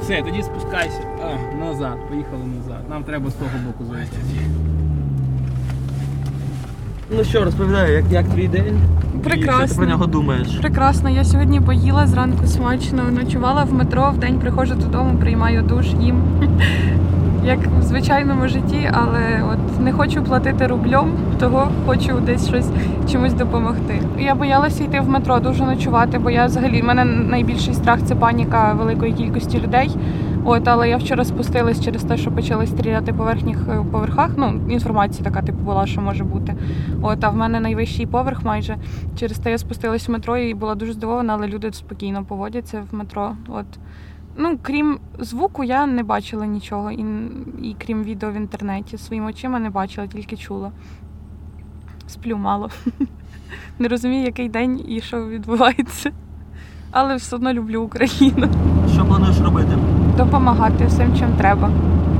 Все, тоді спускайся. А, назад, поїхали назад. Нам треба з того боку зайти. Ну що, розповідаю, як, як твій день? І що ти Прекрасно. про нього думаєш? Прекрасно, я сьогодні поїла зранку смачно, ночувала в метро, в день приходжу додому, приймаю душ, їм. Як в звичайному житті, але от не хочу платити рублем, того хочу десь щось чимось допомогти. Я боялася йти в метро, дуже ночувати, бо я взагалі в мене найбільший страх це паніка великої кількості людей. От, але я вчора спустилась через те, що почали стріляти по верхніх е, поверхах. Ну, інформація така типу була, що може бути. От, а в мене найвищий поверх майже. Через те я спустилась в метро і була дуже здивована, але люди спокійно поводяться в метро. От. Ну, крім звуку, я не бачила нічого, і, і крім відео в інтернеті. Своїми очима не бачила, тільки чула. Сплю мало. Не розумію, який день і що відбувається. Але все одно люблю Україну. Що плануєш робити? Допомагати всім, чим треба.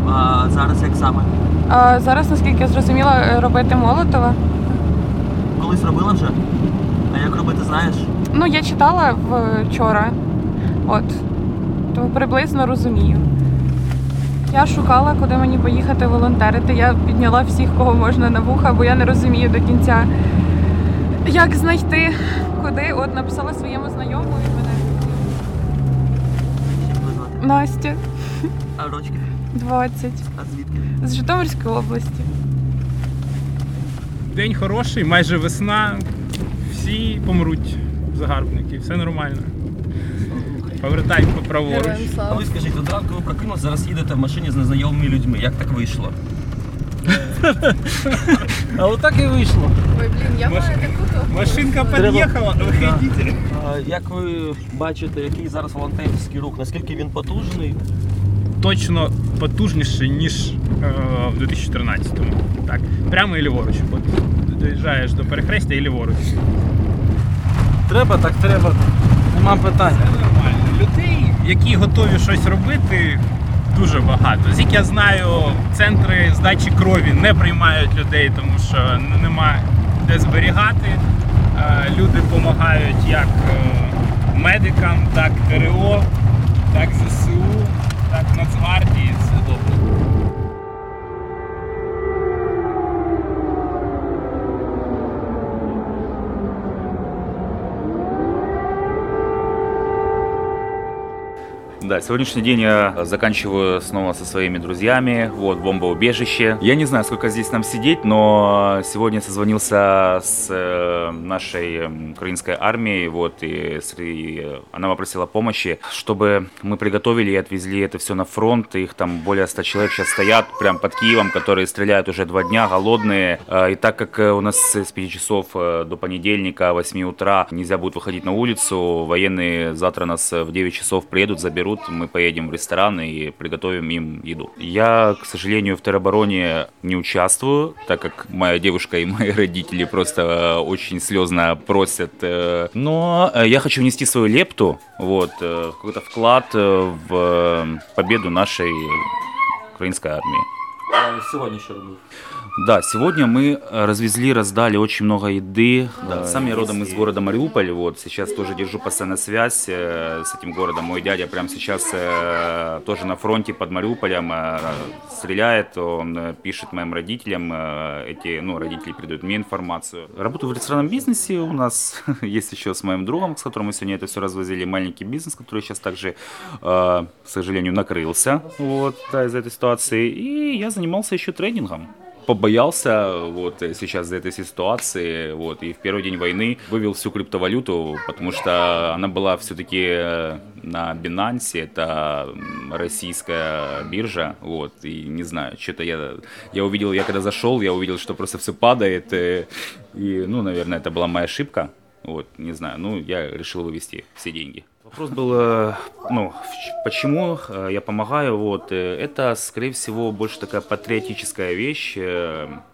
А зараз як саме? А зараз, наскільки я зрозуміла, робити Молотова. Колись робила вже? А як робити, знаєш? Ну, я читала вчора, от, то приблизно розумію. Я шукала, куди мені поїхати волонтерити. Я підняла всіх, кого можна на вуха, бо я не розумію до кінця, як знайти, куди. От написала своєму знайомому і мене? Настя, А рочки? 20, А звідки? з Житомирської області. День хороший, майже весна. Всі помруть загарбники, все нормально. Повертай праворуч. А ви скажіть, от зранку ви прокинулись, зараз їдете в машині з незнайомими людьми. Як так вийшло? А отак і вийшло. Ой, блін, я Маш- Машинка Треба- під'їхала, виходіть. Як ви бачите, який зараз волонтерський рух? Наскільки він потужний? Точно потужніше, ніж е, в 2014-му. Так, прямо і ліворуч. От доїжджаєш до перехрестя і ліворуч. Треба, так треба. Нема питань. Це нормально. Які готові щось робити, дуже багато. Скільки я знаю, центри здачі крові не приймають людей, тому що нема де зберігати. Е, Люди допомагають як е, медикам, так ТРО, так ЗСУ, так Нацгвардії. Все добре. Да, сегодняшний день я заканчиваю снова со своими друзьями, вот, бомбоубежище. Я не знаю, сколько здесь нам сидеть, но сегодня созвонился с э, нашей м, украинской армией, вот, и, она попросила помощи, чтобы мы приготовили и отвезли это все на фронт. Их там более 100 человек сейчас стоят прям под Киевом, которые стреляют уже два дня, голодные. Э, И так как э, у нас с 5 часов до понедельника, 8 утра нельзя будет выходить на улицу, военные завтра нас в 9 часов приедут, заберут, мы поедем в ресторан и приготовим им еду. Я, к сожалению, в теробороне не участвую, так как моя девушка и мои родители просто э, очень слезно просят. э, Но э, я хочу внести свою лепту, вот, какой-то вклад в победу нашей украинской армии. Сьогодні що робив? Да, сегодня мы э, развезли, раздали очень много еды. Да, сам я родом из города Мариуполь, вот сейчас тоже держу постоянно связь э, с этим городом. Мой дядя прямо сейчас э, тоже на фронте под Мариуполем э, стреляет, он э, пишет моим родителям, э, эти, ну, родители передают мне информацию. Работаю в ресторанном бизнесе, у нас есть еще с моим другом, с которым мы сегодня это все развозили, маленький бизнес, который сейчас также, э, к сожалению, накрылся, вот, да, из-за этой ситуации. И я занимался еще трейдингом побоялся вот э, сейчас за этой ситуации, вот, и в первый день войны вывел всю криптовалюту, потому что она была все-таки на Binance, это российская биржа, вот, и не знаю, что-то я, я увидел, я когда зашел, я увидел, что просто все падает, э, и, ну, наверное, это была моя ошибка, вот, не знаю, ну, я решил вывести все деньги. Вопрос был, э, ну, почему э, я помогаю, вот, э, это, скорее всего, больше такая патриотическая вещь,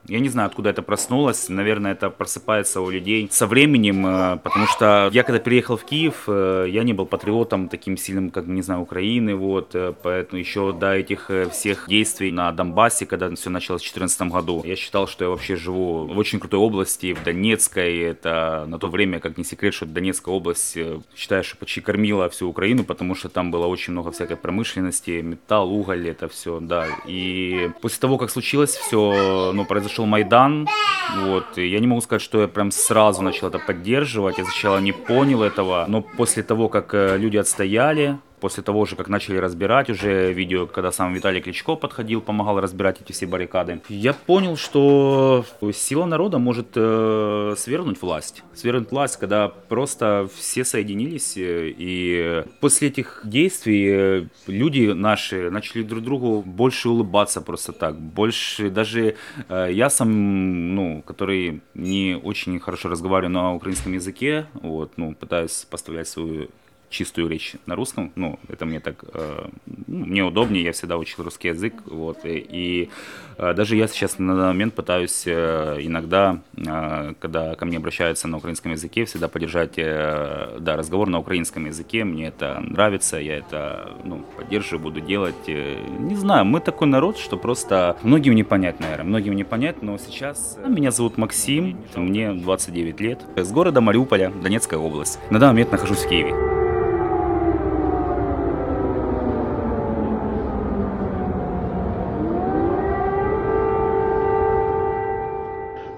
Я не знаю, откуда это проснулось. Наверное, это просыпается у людей со временем, потому что я когда переехал в Киев, я не был патриотом таким сильным, как, не знаю, Украины, вот, поэтому еще до этих всех действий на Донбассе, когда все началось в 2014 году, я считал, что я вообще живу в очень крутой области, в Донецкой, это на то время, как не секрет, что Донецкая область, считаю, что почти кормила всю Украину, потому что там было очень много всякой промышленности, металл, уголь, это все, да, и после того, как случилось все, ну, произошел Майдан, вот, я не могу сказать, что я прям сразу начал это поддерживать, я сначала не понял этого, но после того, как э, люди отстояли, после того же, как начали разбирать уже видео, когда сам Виталий Кличко подходил, помогал разбирать эти все баррикады, я понял, что сила народа может э, свергнуть власть. Свергнуть власть, когда просто все соединились, э, и после этих действий э, люди наши начали друг другу больше улыбаться просто так, больше, даже э, я сам, ну, который не очень хорошо разговариваю на украинском языке, вот, ну, пытаюсь поставлять свою чистую речь на русском. Ну, это мне так, э, ну, мне удобнее, я всегда учил русский язык. Вот, и, и э, даже я сейчас на момент пытаюсь э, иногда, э, когда ко мне обращаются на украинском языке, всегда поддержать э, да, разговор на украинском языке. Мне это нравится, я это ну, поддерживаю, буду делать. Э, не знаю, мы такой народ, что просто многим не понять, наверное, многим не понять, но сейчас... Э, меня зовут Максим, мне 29 лет, с города Мариуполя, Донецкая область. На данный момент нахожусь в Киеве.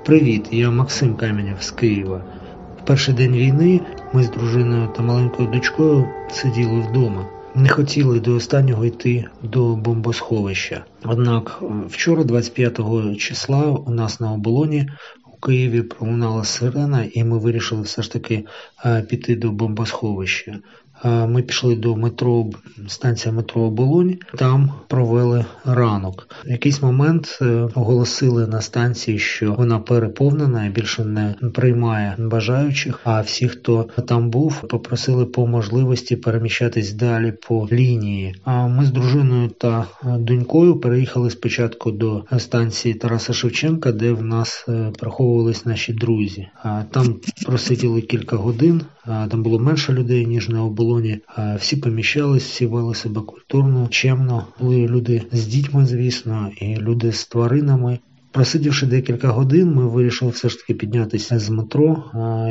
Привіт, я Максим Каменєв з Києва. В перший день війни ми з дружиною та маленькою дочкою сиділи вдома. Не хотіли до останнього йти до бомбосховища. Однак вчора, 25 числа, у нас на оболоні у Києві пролунала сирена, і ми вирішили все ж таки е, піти до бомбосховища. Ми пішли до метро, станція метро Оболонь, там провели ранок. В якийсь момент е, оголосили на станції, що вона переповнена і більше не приймає бажаючих. А всі, хто там був, попросили по можливості переміщатись далі по лінії. А ми з дружиною та донькою переїхали спочатку до станції Тараса Шевченка, де в нас е, приховувались наші друзі. Там просиділи кілька годин. Там було менше людей ніж на оболоні. Всі поміщались, всі вели себе культурно, чемно. Були люди з дітьми, звісно, і люди з тваринами. Просидівши декілька годин, ми вирішили все ж таки піднятися з метро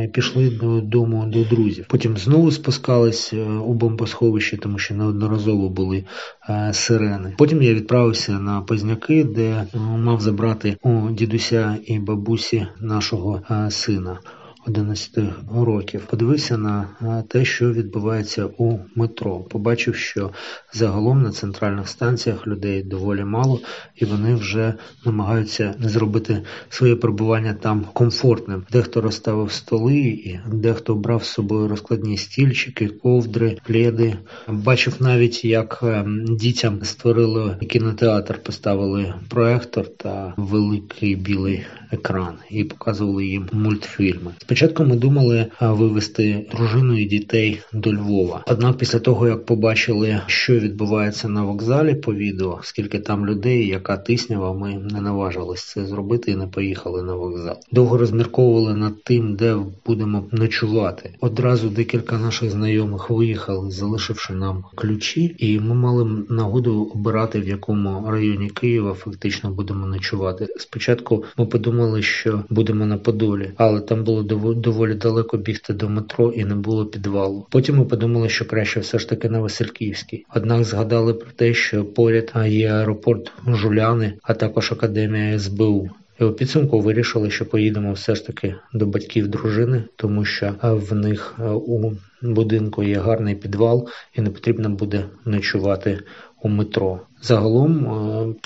і пішли додому до друзів. Потім знову спускались е, у бомбосховище, тому що неодноразово були е, сирени. Потім я відправився на Позняки, де е, мав забрати у дідуся і бабусі нашого сина. 11 років. Подивився на те, що відбувається у метро. Побачив, що загалом на центральних станціях людей доволі мало, і вони вже намагаються зробити своє перебування там комфортним. Дехто розставив столи, і дехто брав з собою розкладні стільчики, ковдри, пледи. Бачив навіть, як ем, дітям створили кінотеатр, поставили проектор та великий білий екран і показували їм мультфільми. Спочатку ми думали вивезти дружину і дітей до Львова. Однак, після того як побачили, що відбувається на вокзалі по відео, скільки там людей, яка тиснява, ми не наважились це зробити і не поїхали на вокзал. Довго розмірковували над тим, де будемо ночувати. Одразу декілька наших знайомих виїхали, залишивши нам ключі, і ми мали нагоду обирати в якому районі Києва фактично будемо ночувати. Спочатку ми подумали що будемо на Подолі, але там було доволі далеко бігти до метро і не було підвалу. Потім ми подумали, що краще все ж таки на Васильківській. Однак згадали про те, що поряд є аеропорт Жуляни, а також академія СБУ. І у підсумку вирішили, що поїдемо все ж таки до батьків дружини, тому що в них у будинку є гарний підвал, і не потрібно буде ночувати у метро. Загалом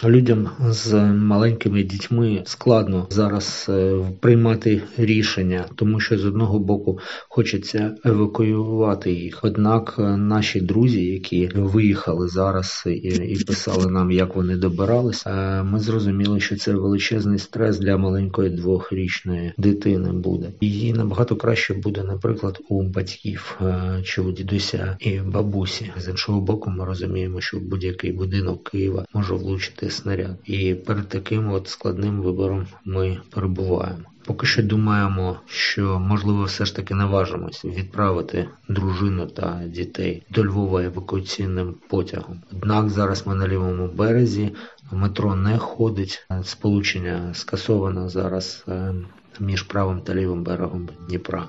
е, людям з маленькими дітьми складно зараз е, приймати рішення, тому що з одного боку хочеться евакуювати їх. Однак е, наші друзі, які виїхали зараз і, писали нам, як вони добиралися, ми зрозуміли, що це величезний стрес для маленької двохрічної дитини буде. Її набагато краще буде, наприклад, у батьків чи у дідуся і бабусі. З іншого боку, ми розуміємо, що будь-який будинок Києва може влучити снаряд. І перед таким от складним вибором ми перебуваємо. Поки що думаємо, що можливо все ж таки наважимось відправити дружину та дітей до Львова евакуаційним потягом. Однак зараз ми на лівому березі, метро не ходить, сполучення скасовано зараз е, між правим та лівим берегом Дніпра.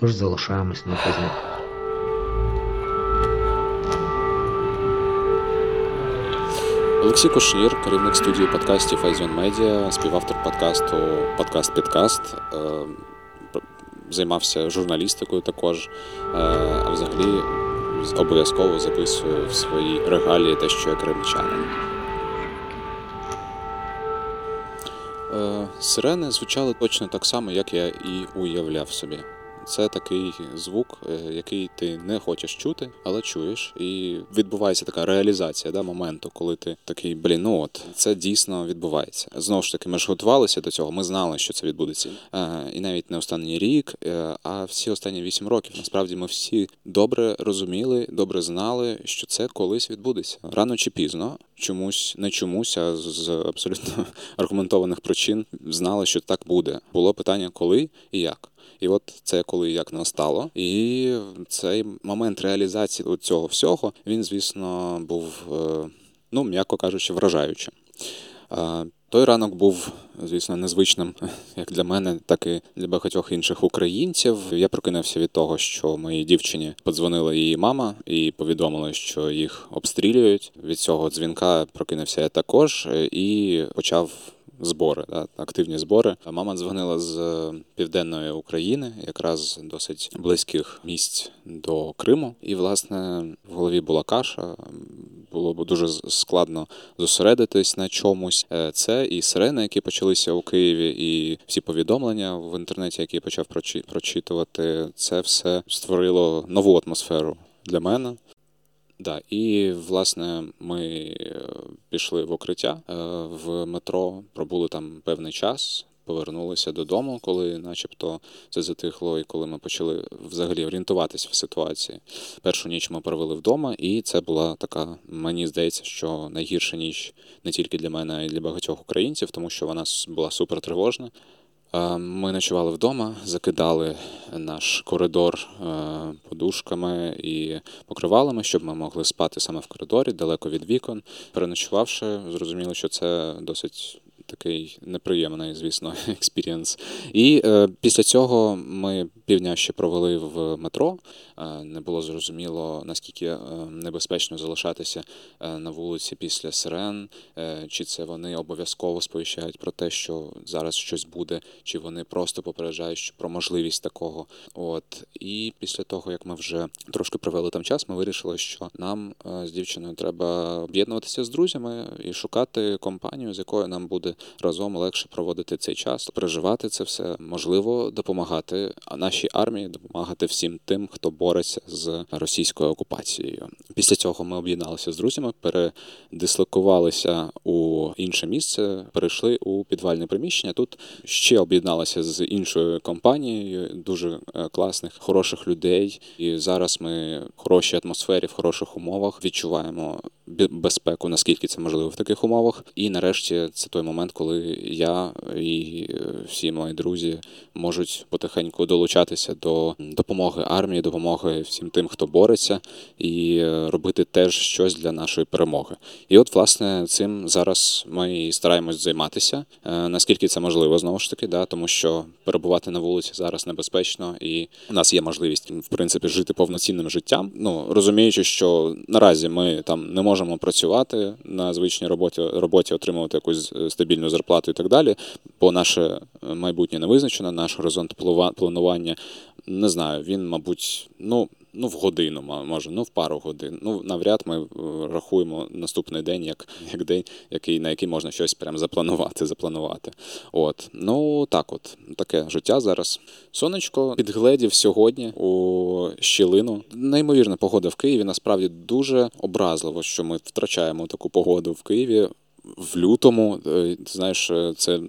Тож залишаємось на Позняках. Олексій Кошир, керівник студії подкастів Айзон Медіа, співавтор подкасту Подкаст Підкаст. Е, Займався журналістикою також, е, а взагалі обов'язково записую в свої регалії те, що я кримчанин. Е, Сирени звучали точно так само, як я і уявляв собі. Це такий звук, е, який ти не хочеш чути, але чуєш, і відбувається така реалізація да, моменту, коли ти такий блін, ну от це дійсно відбувається. Знову ж таки, ми ж готувалися до цього. Ми знали, що це відбудеться, Е, і навіть не останній рік, е, а всі останні вісім років. Насправді ми всі добре розуміли, добре знали, що це колись відбудеться рано чи пізно. Чомусь не чомусь, а з абсолютно аргументованих причин знали, що так буде. Було питання, коли і як. І от це коли як настало. І цей момент реалізації цього всього він, звісно, був, е, ну м'яко кажучи, вражаючим. Е, Той ранок був, звісно, незвичним як для мене, так і для багатьох інших українців. Я прокинувся від того, що моїй дівчині подзвонила її мама і повідомила, що їх обстрілюють. Від цього дзвінка прокинувся я також е, і почав збори, да, активні збори. Мама дзвонила з е, південної України, якраз досить близьких місць до Криму. І, власне, в голові була каша. Було б дуже складно зосередитись на чомусь. Е, Це і сирени, які почалися у Києві, і всі повідомлення в інтернеті, які я почав прочи- прочитувати, це все створило нову атмосферу для мене. Да, і власне ми е, пішли в укриття е, в метро, пробули там певний час, повернулися додому, коли начебто це затихло, і коли ми почали взагалі орієнтуватися в ситуації. Першу ніч ми провели вдома, і це була така, мені здається, що найгірша ніч не тільки для мене, а й для багатьох українців, тому що вона була супер тривожна. Е, Ми ночували вдома, закидали наш коридор е, подушками і покривалами, щоб ми могли спати саме в коридорі, далеко від вікон. Переночувавши, зрозуміло, що це досить такий неприємний, звісно, experience. І е, після цього ми півдня ще провели в метро. Е, не було зрозуміло, наскільки е, небезпечно залишатися е, на вулиці після сирен, чи це вони обов'язково сповіщають про те, що зараз щось буде, чи вони просто попереджають про можливість такого. От і після того, як ми вже трошки провели там час, ми вирішили, що нам з дівчиною треба об'єднуватися з друзями і шукати компанію, з якою нам буде разом легше проводити цей час, переживати це все, можливо, допомагати нашій армії, допомагати всім тим, хто бореться з російською окупацією. Після цього ми об'єдналися з друзями, передислокувалися у інше місце, перейшли у підвальне приміщення. Тут ще об'єдналися з іншою компанією, дуже е, класних, хороших людей. І зараз ми в хорошій атмосфері, в хороших умовах відчуваємо безпеку, наскільки це можливо в таких умовах. І нарешті це той момент, коли я і е, всі мої друзі можуть потихеньку долучатися до допомоги армії, допомоги всім тим, хто бореться, і е, робити теж щось для нашої перемоги. І от, власне, цим зараз ми і стараємось займатися, е, наскільки це можливо, знову ж таки, да, тому що перебувати на вулиці зараз небезпечно, і у нас є можливість, в принципі, жити повноцінним життям. Ну розуміючи, що наразі ми там не можемо працювати на звичній роботі, роботі отримувати якусь е, стабільну зарплату і так далі, бо наше майбутнє не визначено, наш горизонт плува- планування не знаю, він, мабуть, ну. Ну, в годину, може, ну в пару годин. Ну, навряд ми е, рахуємо наступний день як, як день, який, на який можна щось прям запланувати, запланувати. От. Ну, так от, таке життя зараз. Сонечко підгледів сьогодні у щілину. Неймовірна погода в Києві. Насправді дуже образливо, що ми втрачаємо таку погоду в Києві в лютому. Е, знаєш, е, це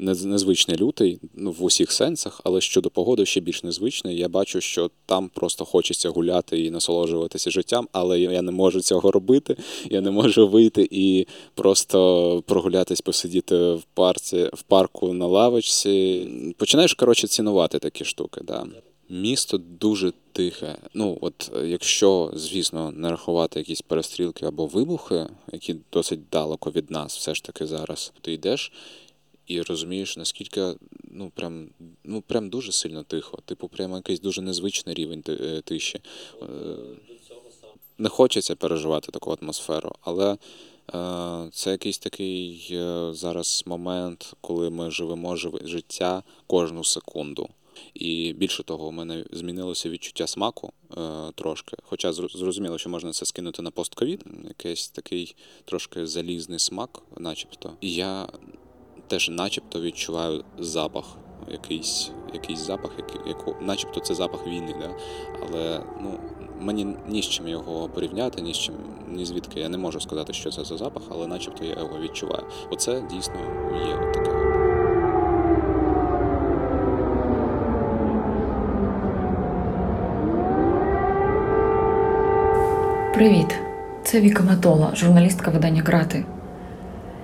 незвичний лютий ну, в усіх сенсах, але щодо погоди ще більш незвичний. Я бачу, що там просто хочеться гуляти і насолоджуватися життям, але я не можу цього робити. Я не можу вийти і просто прогулятись, посидіти в парці, в парку на лавочці. Починаєш коротше цінувати такі штуки. Да. Місто дуже тихе. Ну, от якщо, звісно, не рахувати якісь перестрілки або вибухи, які досить далеко від нас, все ж таки зараз, ти йдеш і розумієш, наскільки ну прям ну прям дуже сильно тихо. Типу, прямо якийсь дуже незвичний рівень е, тиші. Е, Не хочеться переживати таку атмосферу, але е, це якийсь такий зараз момент, коли ми живемо життя кожну секунду. І більше того, у мене змінилося відчуття смаку е, трошки. Хоча зрозуміло, що можна це скинути на постковід, якийсь такий трошки залізний смак, начебто. Я теж начебто відчуваю запах. Якийсь, якийсь запах, який, начебто це запах війни, да? але ну, мені ні з чим його порівняти, ні з чим, ні звідки я не можу сказати, що це за запах, але начебто я його відчуваю. Оце дійсно є таке. Привіт, це Віка Матола, журналістка видання Грати.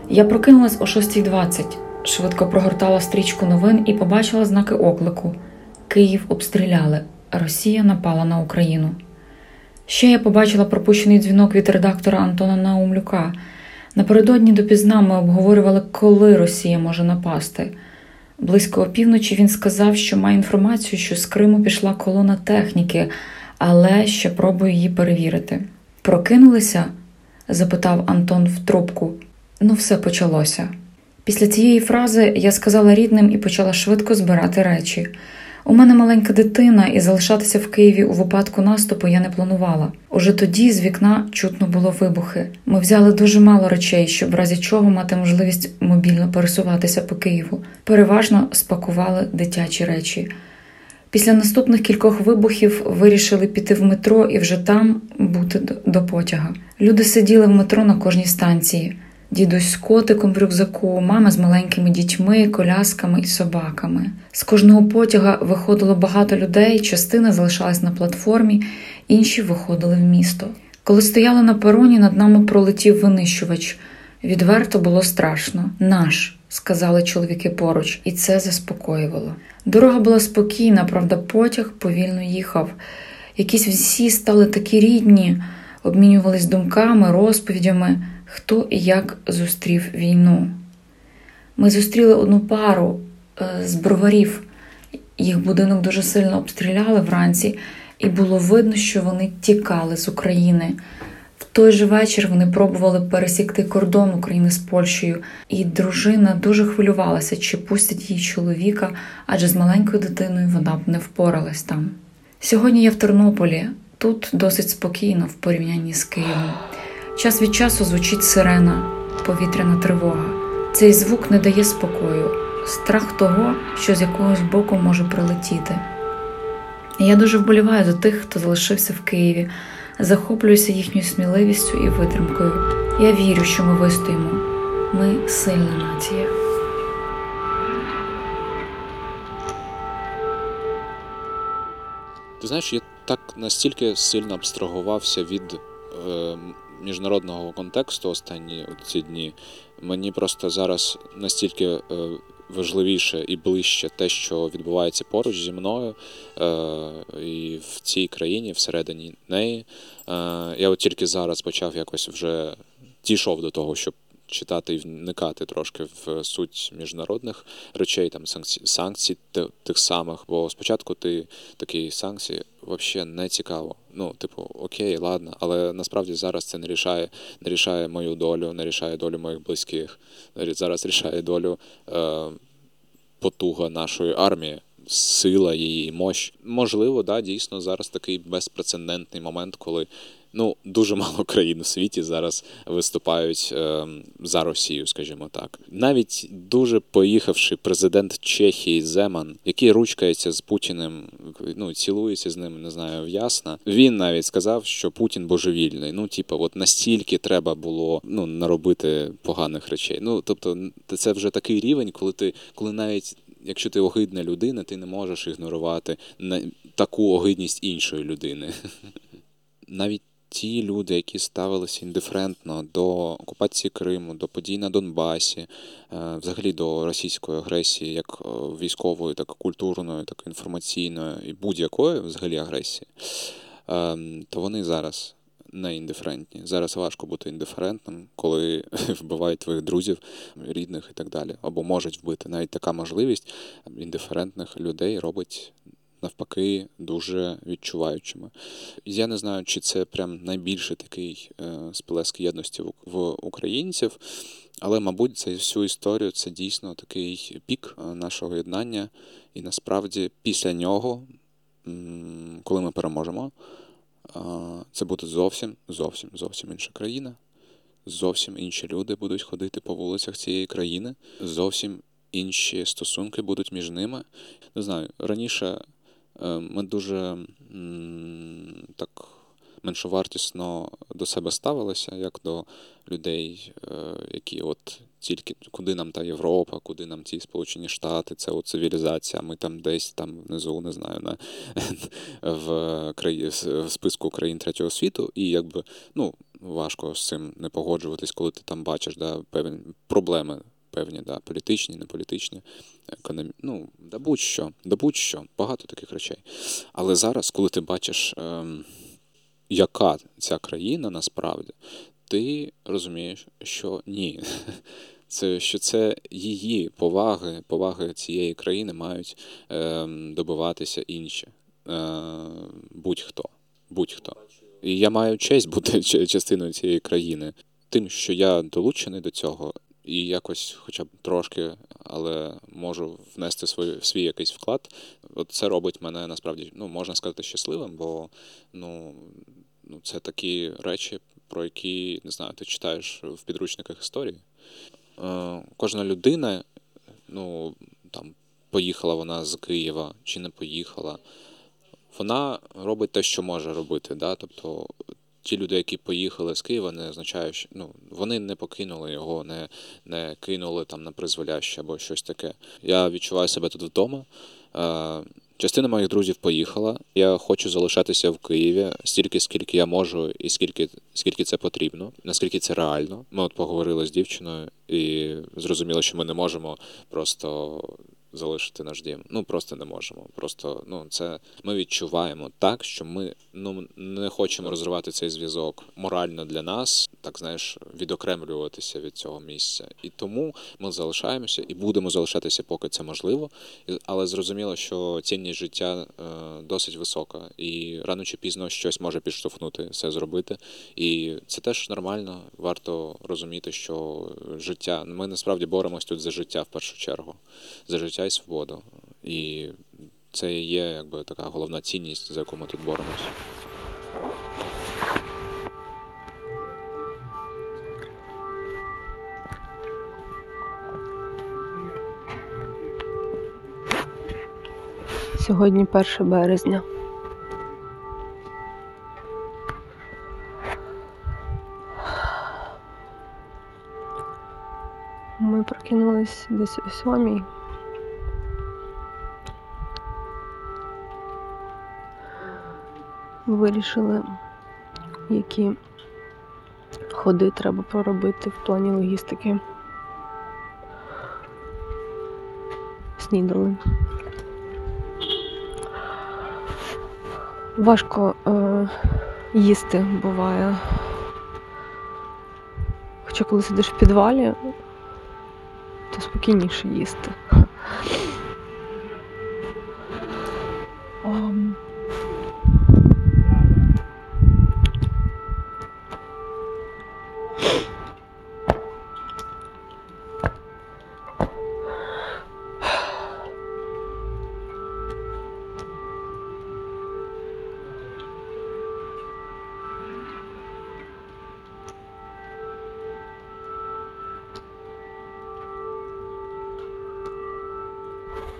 Я прокинулась о 6.20, швидко прогортала стрічку новин і побачила знаки оклику: Київ обстріляли, Росія напала на Україну. Ще я побачила пропущений дзвінок від редактора Антона Наумлюка. Напередодні допізна ми обговорювали, коли Росія може напасти. Близько опівночі він сказав, що має інформацію, що з Криму пішла колона техніки, але ще пробує її перевірити. Прокинулися? запитав Антон в трубку. Ну, все почалося. Після цієї фрази я сказала рідним і почала швидко збирати речі. У мене маленька дитина, і залишатися в Києві у випадку наступу я не планувала. Уже тоді з вікна чутно було вибухи. Ми взяли дуже мало речей, щоб в разі чого мати можливість мобільно пересуватися по Києву. Переважно спакували дитячі речі. Після наступних кількох вибухів вирішили піти в метро і вже там бути до- потяга. Люди сиділи в метро на кожній станції. Дідусь з котиком в рюкзаку, мама з маленькими дітьми, колясками і собаками. З кожного потяга виходило багато людей, частина залишалась на платформі, інші виходили в місто. Коли стояли на пероні, над нами пролетів винищувач. Відверто було страшно. Наш, сказали чоловіки поруч, і це заспокоювало. Дорога була спокійна, правда, потяг повільно їхав. Якісь всі стали такі рідні, обмінювались думками, розповідями, хто і як зустрів війну. Ми зустріли одну пару е, з броварів. Їх будинок дуже сильно обстріляли вранці, і було видно, що вони тікали з України. В той же вечір вони пробували пересікти кордон України з Польщею, і дружина дуже хвилювалася, чи пустять її чоловіка, адже з маленькою дитиною вона б не впоралась там. Сьогодні я в Тернополі. Тут досить спокійно в порівнянні з Києвом. Час від часу звучить сирена, повітряна тривога. Цей звук не дає спокою, страх того, що з якогось боку може прилетіти. Я дуже вболіваю за тих, хто залишився в Києві, захоплююся їхньою сміливістю і витримкою. Я вірю, що ми вистоїмо. Ми сильна нація. Ти знаєш, я так настільки сильно абстрагувався від е, міжнародного контексту останні ці дні. Мені просто зараз настільки е, важливіше і ближче те, що відбувається поруч зі мною е, і в цій країні, всередині неї. Е, я от тільки зараз почав якось вже дійшов до того, щоб читати і вникати трошки в суть міжнародних речей, там санкцій, санкцій тих самих. Бо спочатку ти такі санкції взагалі не цікаво. Ну, типу, окей, ладно, але насправді зараз це не рішає, не рішає мою долю, не рішає долю моїх близьких. Зараз рішає долю е, потуга нашої армії. сила, її мощ. Можливо, да, дійсно зараз такий безпрецедентний момент, коли ну дуже мало країн у світі зараз виступають е, за Росію, скажімо так. Навіть дуже поїхавши президент Чехії Земан, який ручкається з Путіним, ну цілується з ним, не знаю, в'ясно. Він навіть сказав, що Путін божевільний. Ну, типу, от настільки треба було ну наробити поганих речей. Ну тобто, це вже такий рівень, коли ти коли навіть. Якщо ти огидна людина, ти не можеш ігнорувати таку огидність іншої людини. Навіть ті люди, які ставилися індиферентно до окупації Криму, до подій на Донбасі, е, взагалі до російської агресії, як е, військової, так і культурної, так і інформаційної і будь-якої взагалі агресії, ем, то вони зараз. Не індиферентні. Зараз важко бути індиферентним, коли вбивають твоїх друзів, рідних і так далі. Або можуть вбити. Навіть така можливість індиферентних людей робить навпаки дуже відчуваючими. Я не знаю, чи це прям найбільший такий е, сплеск єдності в українців, але, мабуть, за всю історію це дійсно такий пік е, нашого єднання, і насправді після нього, коли ми переможемо, е, це буде зовсім зовсім зовсім інша країна. Зовсім інші люди будуть ходити по вулицях цієї країни, зовсім інші стосунки будуть між ними. Не знаю, раніше ми дуже так меншовартісно до себе ставилися, як до людей, е, які от тільки куди нам та Європа, куди нам ті Сполучені Штати, це от цивілізація. Ми там десь там внизу, не знаю, на, в краї, в списку країн третього світу, і якби ну важко з цим не погоджуватись, коли ти там бачиш да, певні проблеми певні, да, політичні, неполітичні, економі... ну, да будь-що, да будь-що, багато таких речей. Але зараз, коли ти бачиш, ем, яка ця країна насправді, ти розумієш, що ні. Це що це її поваги, поваги цієї країни мають е, добиватися інші. Е, Будь-хто. Будь-хто. І я маю честь бути частиною цієї країни. Тим, що я долучений до цього, і якось, хоча б трошки, але можу внести свій, свій якийсь вклад. От це робить мене насправді, ну можна сказати, щасливим, бо ну, ну це такі речі, про які не знаю, ти читаєш в підручниках історії. Е, Кожна людина, ну там поїхала вона з Києва чи не поїхала. Вона робить те, що може робити. Да? Тобто ті люди, які поїхали з Києва, не означає, що ну вони не покинули його, не не кинули там на призволяще або щось таке. Я відчуваю себе тут вдома. Частина моїх друзів поїхала. Я хочу залишатися в Києві стільки, скільки я можу, і скільки скільки це потрібно, наскільки це реально. Ми от поговорили з дівчиною і зрозуміли, що ми не можемо просто залишити наш дім. Ну просто не можемо. Просто ну це ми відчуваємо так, що ми ну не хочемо розривати цей зв'язок морально для нас, так знаєш, відокремлюватися від цього місця. І тому ми залишаємося і будемо залишатися, поки це можливо. Але зрозуміло, що цінність життя е, досить висока, і рано чи пізно щось може підштовхнути все зробити. І це теж нормально. Варто розуміти, що життя ми насправді боремось тут за життя в першу чергу, за життя і свободу. І це є якби така головна цінність, за яку ми тут боремось. Сьогодні 1 березня. Ми прокинулись десь о сьомій. Вирішили, які ходи треба проробити в плані логістики. Снідали. Важко е, їсти буває. Хоча коли сидиш в підвалі, то спокійніше їсти.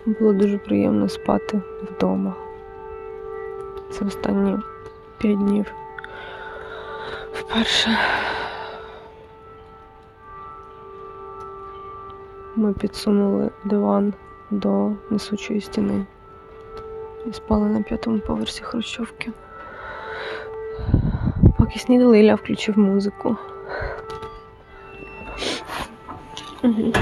Було дуже приємно спати вдома. Це останні п'ять днів. Вперше. Ми підсунули диван до несучої стіни і спали на п'ятому поверсі Хрущовки. Поки снідали, Ілля включив музику. Угу.